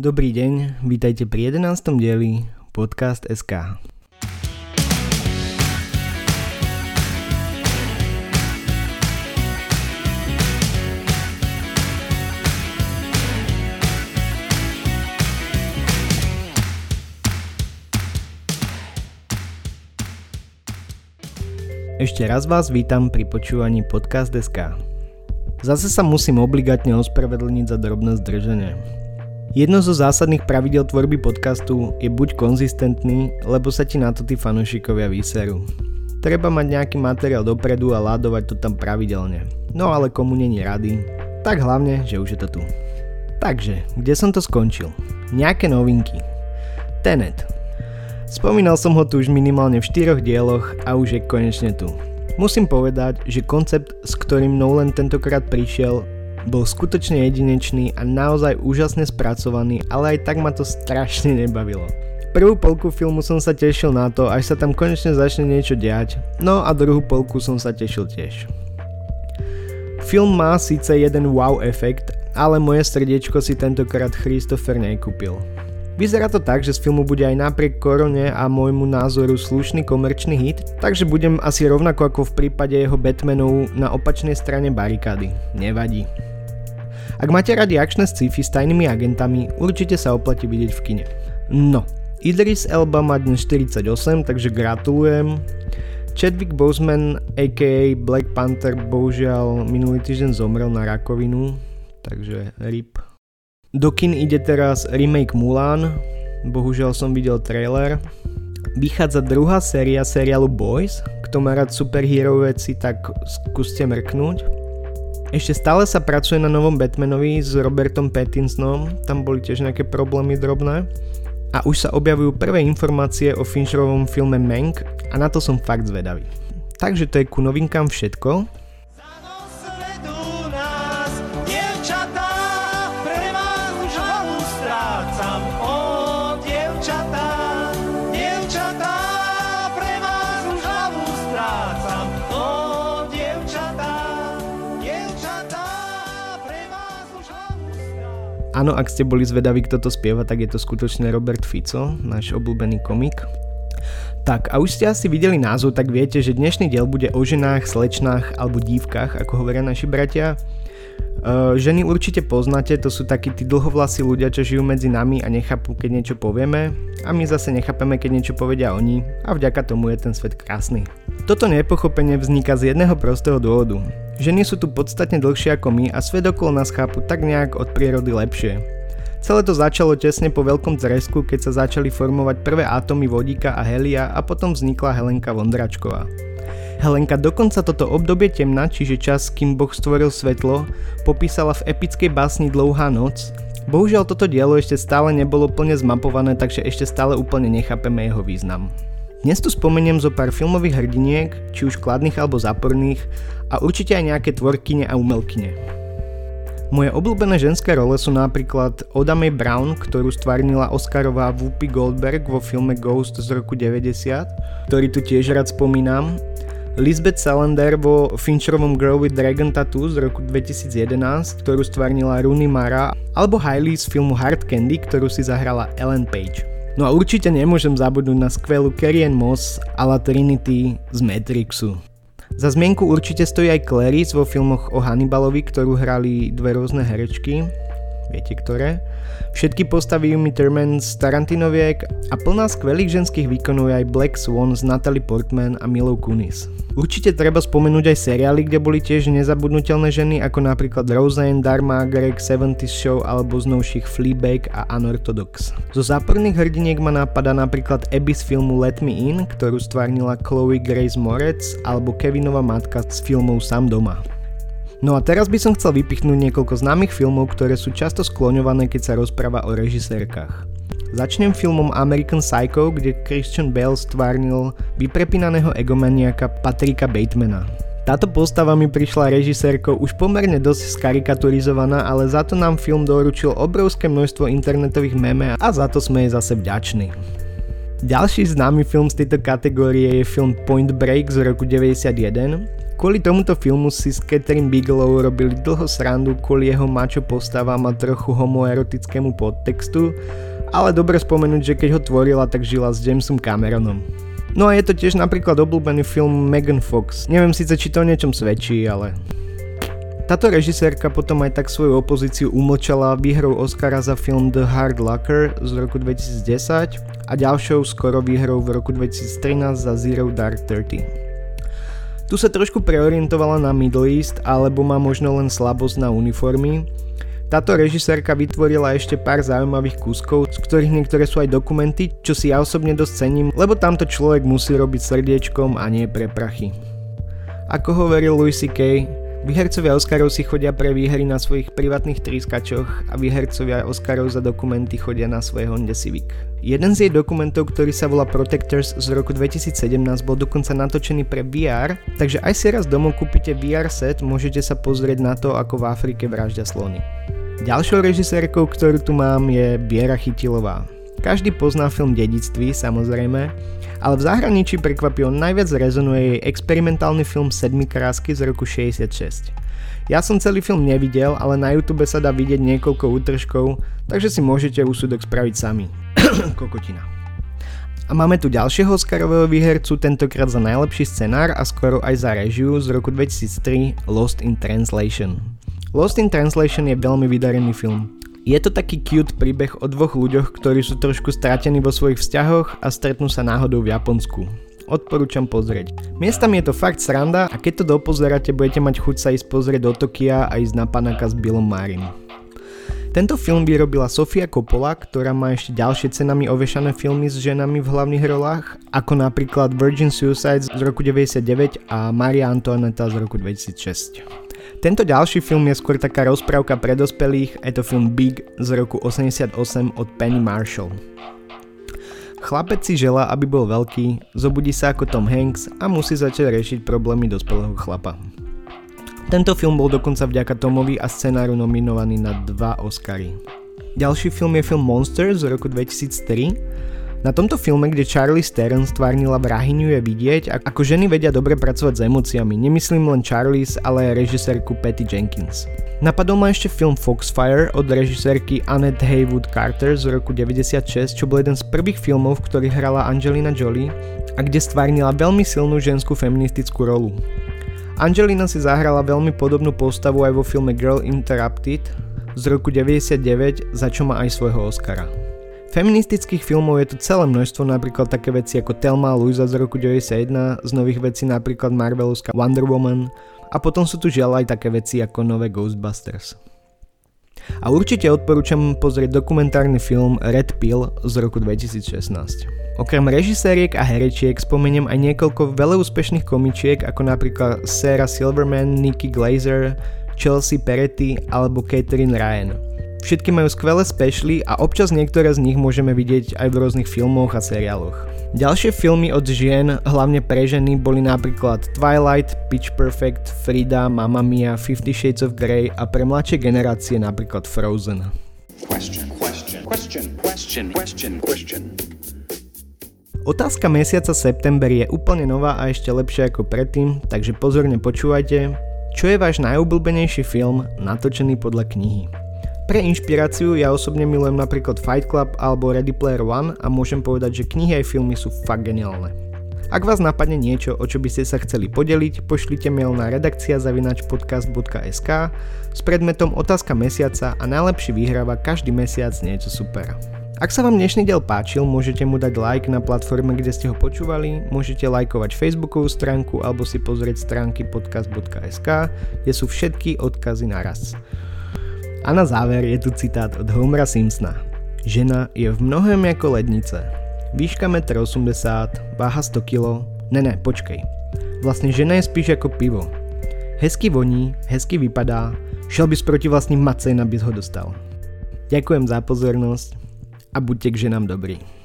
Dobrý deň, vítajte pri 11. dieli Podcast SK. Ešte raz vás vítam pri počúvaní Podcast SK. Zase sa musím obligátne ospravedlniť za drobné zdržanie. Jedno zo zásadných pravidel tvorby podcastu je buď konzistentný, lebo sa ti na to tí fanúšikovia vyserú. Treba mať nejaký materiál dopredu a ládovať to tam pravidelne. No ale komu není rady, tak hlavne, že už je to tu. Takže, kde som to skončil? Nejaké novinky. Tenet, Spomínal som ho tu už minimálne v štyroch dieloch a už je konečne tu. Musím povedať, že koncept, s ktorým Nolan tentokrát prišiel, bol skutočne jedinečný a naozaj úžasne spracovaný, ale aj tak ma to strašne nebavilo. Prvú polku filmu som sa tešil na to, až sa tam konečne začne niečo diať, no a druhú polku som sa tešil tiež. Film má síce jeden wow efekt, ale moje srdiečko si tentokrát Christopher nekúpil. Vyzerá to tak, že z filmu bude aj napriek korone a môjmu názoru slušný komerčný hit, takže budem asi rovnako ako v prípade jeho Batmanov na opačnej strane barikády. Nevadí. Ak máte radi akčné sci-fi s tajnými agentami, určite sa oplatí vidieť v kine. No, Idris Elba má dnes 48, takže gratulujem. Chadwick Boseman aka Black Panther bohužiaľ minulý týždeň zomrel na rakovinu, takže RIP. Do kin ide teraz remake Mulan, bohužiaľ som videl trailer. Vychádza druhá séria seriálu Boys, kto má rád superhero veci, tak skúste mrknúť. Ešte stále sa pracuje na novom Batmanovi s Robertom Pattinsonom, tam boli tiež nejaké problémy drobné. A už sa objavujú prvé informácie o Fincherovom filme Mank a na to som fakt zvedavý. Takže to je ku novinkám všetko. Áno, ak ste boli zvedaví, kto to spieva, tak je to skutočne Robert Fico, náš obľúbený komik. Tak a už ste asi videli názov, tak viete, že dnešný diel bude o ženách, slečnách alebo dívkach, ako hovoria naši bratia. Uh, ženy určite poznáte, to sú takí tí dlhovlasí ľudia, čo žijú medzi nami a nechápu, keď niečo povieme a my zase nechápeme, keď niečo povedia oni a vďaka tomu je ten svet krásny. Toto nepochopenie vzniká z jedného prostého dôvodu. Ženy sú tu podstatne dlhšie ako my a svet okolo nás chápu tak nejak od prírody lepšie. Celé to začalo tesne po veľkom zresku, keď sa začali formovať prvé atómy vodíka a helia a potom vznikla Helenka Vondračková. Helenka dokonca toto obdobie temna, čiže čas, kým Boh stvoril svetlo, popísala v epickej básni Dlouhá noc. Bohužiaľ toto dielo ešte stále nebolo plne zmapované, takže ešte stále úplne nechápeme jeho význam. Dnes tu spomeniem zo pár filmových hrdiniek, či už kladných alebo záporných, a určite aj nejaké tvorkyne a umelkyne. Moje obľúbené ženské role sú napríklad Oda May Brown, ktorú stvárnila Oscarová Whoopi Goldberg vo filme Ghost z roku 90, ktorý tu tiež rád spomínam, Lisbeth Salander vo Fincherovom Girl with Dragon Tattoo z roku 2011, ktorú stvárnila Rooney Mara, alebo Hailey z filmu Hard Candy, ktorú si zahrala Ellen Page. No a určite nemôžem zabudnúť na skvelú Carrie Moss a la Trinity z Matrixu. Za zmienku určite stojí aj Clarice vo filmoch o Hannibalovi, ktorú hrali dve rôzne herečky, viete ktoré. Všetky postavy Yumi Thurman z Tarantinoviek a plná skvelých ženských výkonov je aj Black Swan z Natalie Portman a Milo Kunis. Určite treba spomenúť aj seriály, kde boli tiež nezabudnutelné ženy ako napríklad Roseanne, Dharma, Greg, 70 Show alebo z novších Fleabag a Unorthodox. Zo záporných hrdiniek ma napadá napríklad Abby z filmu Let Me In, ktorú stvárnila Chloe Grace Moretz alebo Kevinova matka z filmov Sam doma. No a teraz by som chcel vypichnúť niekoľko známych filmov, ktoré sú často skloňované, keď sa rozpráva o režisérkach. Začnem filmom American Psycho, kde Christian Bale stvárnil vyprepínaného egomaniaka Patrika Batemana. Táto postava mi prišla režisérkou už pomerne dosť skarikaturizovaná, ale za to nám film doručil obrovské množstvo internetových meme a za to sme jej zase vďační. Ďalší známy film z tejto kategórie je film Point Break z roku 91, Kvôli tomuto filmu si s Catherine Bigelow robili dlho srandu kvôli jeho mačo postavám a trochu homoerotickému podtextu, ale dobre spomenúť, že keď ho tvorila, tak žila s Jamesom Cameronom. No a je to tiež napríklad obľúbený film Megan Fox. Neviem síce, či to o niečom svedčí, ale... Táto režisérka potom aj tak svoju opozíciu umlčala výhrou Oscara za film The Hard Locker z roku 2010 a ďalšou skoro výhrou v roku 2013 za Zero Dark Thirty. Tu sa trošku preorientovala na Middle East, alebo má možno len slabosť na uniformy. Táto režisérka vytvorila ešte pár zaujímavých kúskov, z ktorých niektoré sú aj dokumenty, čo si ja osobne dosť cením, lebo tamto človek musí robiť srdiečkom a nie pre prachy. Ako hovoril Louis C.K., Výhercovia Oscarov si chodia pre výhry na svojich privátnych trískačoch a výhercovia Oscarov za dokumenty chodia na svoje Honda Civic. Jeden z jej dokumentov, ktorý sa volá Protectors z roku 2017, bol dokonca natočený pre VR, takže aj si raz domov kúpite VR set, môžete sa pozrieť na to, ako v Afrike vraždia slony. Ďalšou režisérkou, ktorú tu mám, je Biera Chytilová. Každý pozná film Dedictví, samozrejme, ale v zahraničí prekvapil najviac rezonuje jej experimentálny film Sedmi krásky z roku 66. Ja som celý film nevidel, ale na YouTube sa dá vidieť niekoľko útržkov, takže si môžete úsudok spraviť sami. Kokotina. A máme tu ďalšieho Oscarového výhercu, tentokrát za najlepší scenár a skoro aj za režiu z roku 2003 Lost in Translation. Lost in Translation je veľmi vydarený film. Je to taký cute príbeh o dvoch ľuďoch, ktorí sú trošku stratení vo svojich vzťahoch a stretnú sa náhodou v Japonsku. Odporúčam pozrieť. Miestami je to fakt sranda a keď to dopozeráte, budete mať chuť sa ísť pozrieť do Tokia a ísť na panaka s Billom Marim. Tento film vyrobila Sofia Coppola, ktorá má ešte ďalšie cenami ovešané filmy s ženami v hlavných rolách, ako napríklad Virgin Suicides z roku 99 a Maria Antoinetta z roku 2006. Tento ďalší film je skôr taká rozprávka pre dospelých, je to film Big z roku 88 od Penny Marshall. Chlapec si želá, aby bol veľký, zobudí sa ako Tom Hanks a musí začať riešiť problémy dospelého chlapa. Tento film bol dokonca vďaka Tomovi a scenáru nominovaný na dva Oscary. Ďalší film je film Monster z roku 2003, na tomto filme, kde Charlie Theron stvárnila vrahyňu je vidieť, ako ženy vedia dobre pracovať s emóciami. Nemyslím len Charlies, ale aj režisérku Patty Jenkins. Napadol ma ešte film Foxfire od režisérky Annette Haywood Carter z roku 96, čo bol jeden z prvých filmov, v ktorých hrala Angelina Jolie a kde stvárnila veľmi silnú ženskú feministickú rolu. Angelina si zahrala veľmi podobnú postavu aj vo filme Girl Interrupted z roku 99, za čo má aj svojho Oscara. Feministických filmov je tu celé množstvo, napríklad také veci ako Telma Luisa z roku 91, z nových vecí napríklad Marvelovská Wonder Woman a potom sú tu žiaľ aj také veci ako nové Ghostbusters. A určite odporúčam pozrieť dokumentárny film Red Pill z roku 2016. Okrem režisériek a herečiek spomeniem aj niekoľko veľa úspešných komičiek ako napríklad Sarah Silverman, Nikki Glazer, Chelsea Peretti alebo Catherine Ryan – Všetky majú skvelé specialy a občas niektoré z nich môžeme vidieť aj v rôznych filmoch a seriáloch. Ďalšie filmy od žien, hlavne pre ženy, boli napríklad Twilight, Pitch Perfect, Frida, Mamma Mia, Fifty Shades of Grey a pre mladšie generácie napríklad Frozen. Question, question, question, question, question, question. Otázka mesiaca september je úplne nová a ešte lepšia ako predtým, takže pozorne počúvajte. Čo je váš najobľúbenejší film natočený podľa knihy? Pre inšpiráciu ja osobne milujem napríklad Fight Club alebo Ready Player One a môžem povedať, že knihy aj filmy sú fakt geniálne. Ak vás napadne niečo, o čo by ste sa chceli podeliť, pošlite mail na redakcia zavinačpodcast.sk s predmetom Otázka mesiaca a najlepší vyhráva každý mesiac niečo super. Ak sa vám dnešný diel páčil, môžete mu dať like na platforme, kde ste ho počúvali, môžete lajkovať facebookovú stránku alebo si pozrieť stránky podcast.sk, kde sú všetky odkazy naraz. A na záver je tu citát od Homera Simpsona. Žena je v mnohem ako lednice. Výška 1,80 m, váha 100 kg. Ne, ne, počkej. Vlastne žena je spíš ako pivo. Hezky voní, hezky vypadá, šel bys proti vlastným macejn, abys ho dostal. Ďakujem za pozornosť a buďte k ženám dobrí.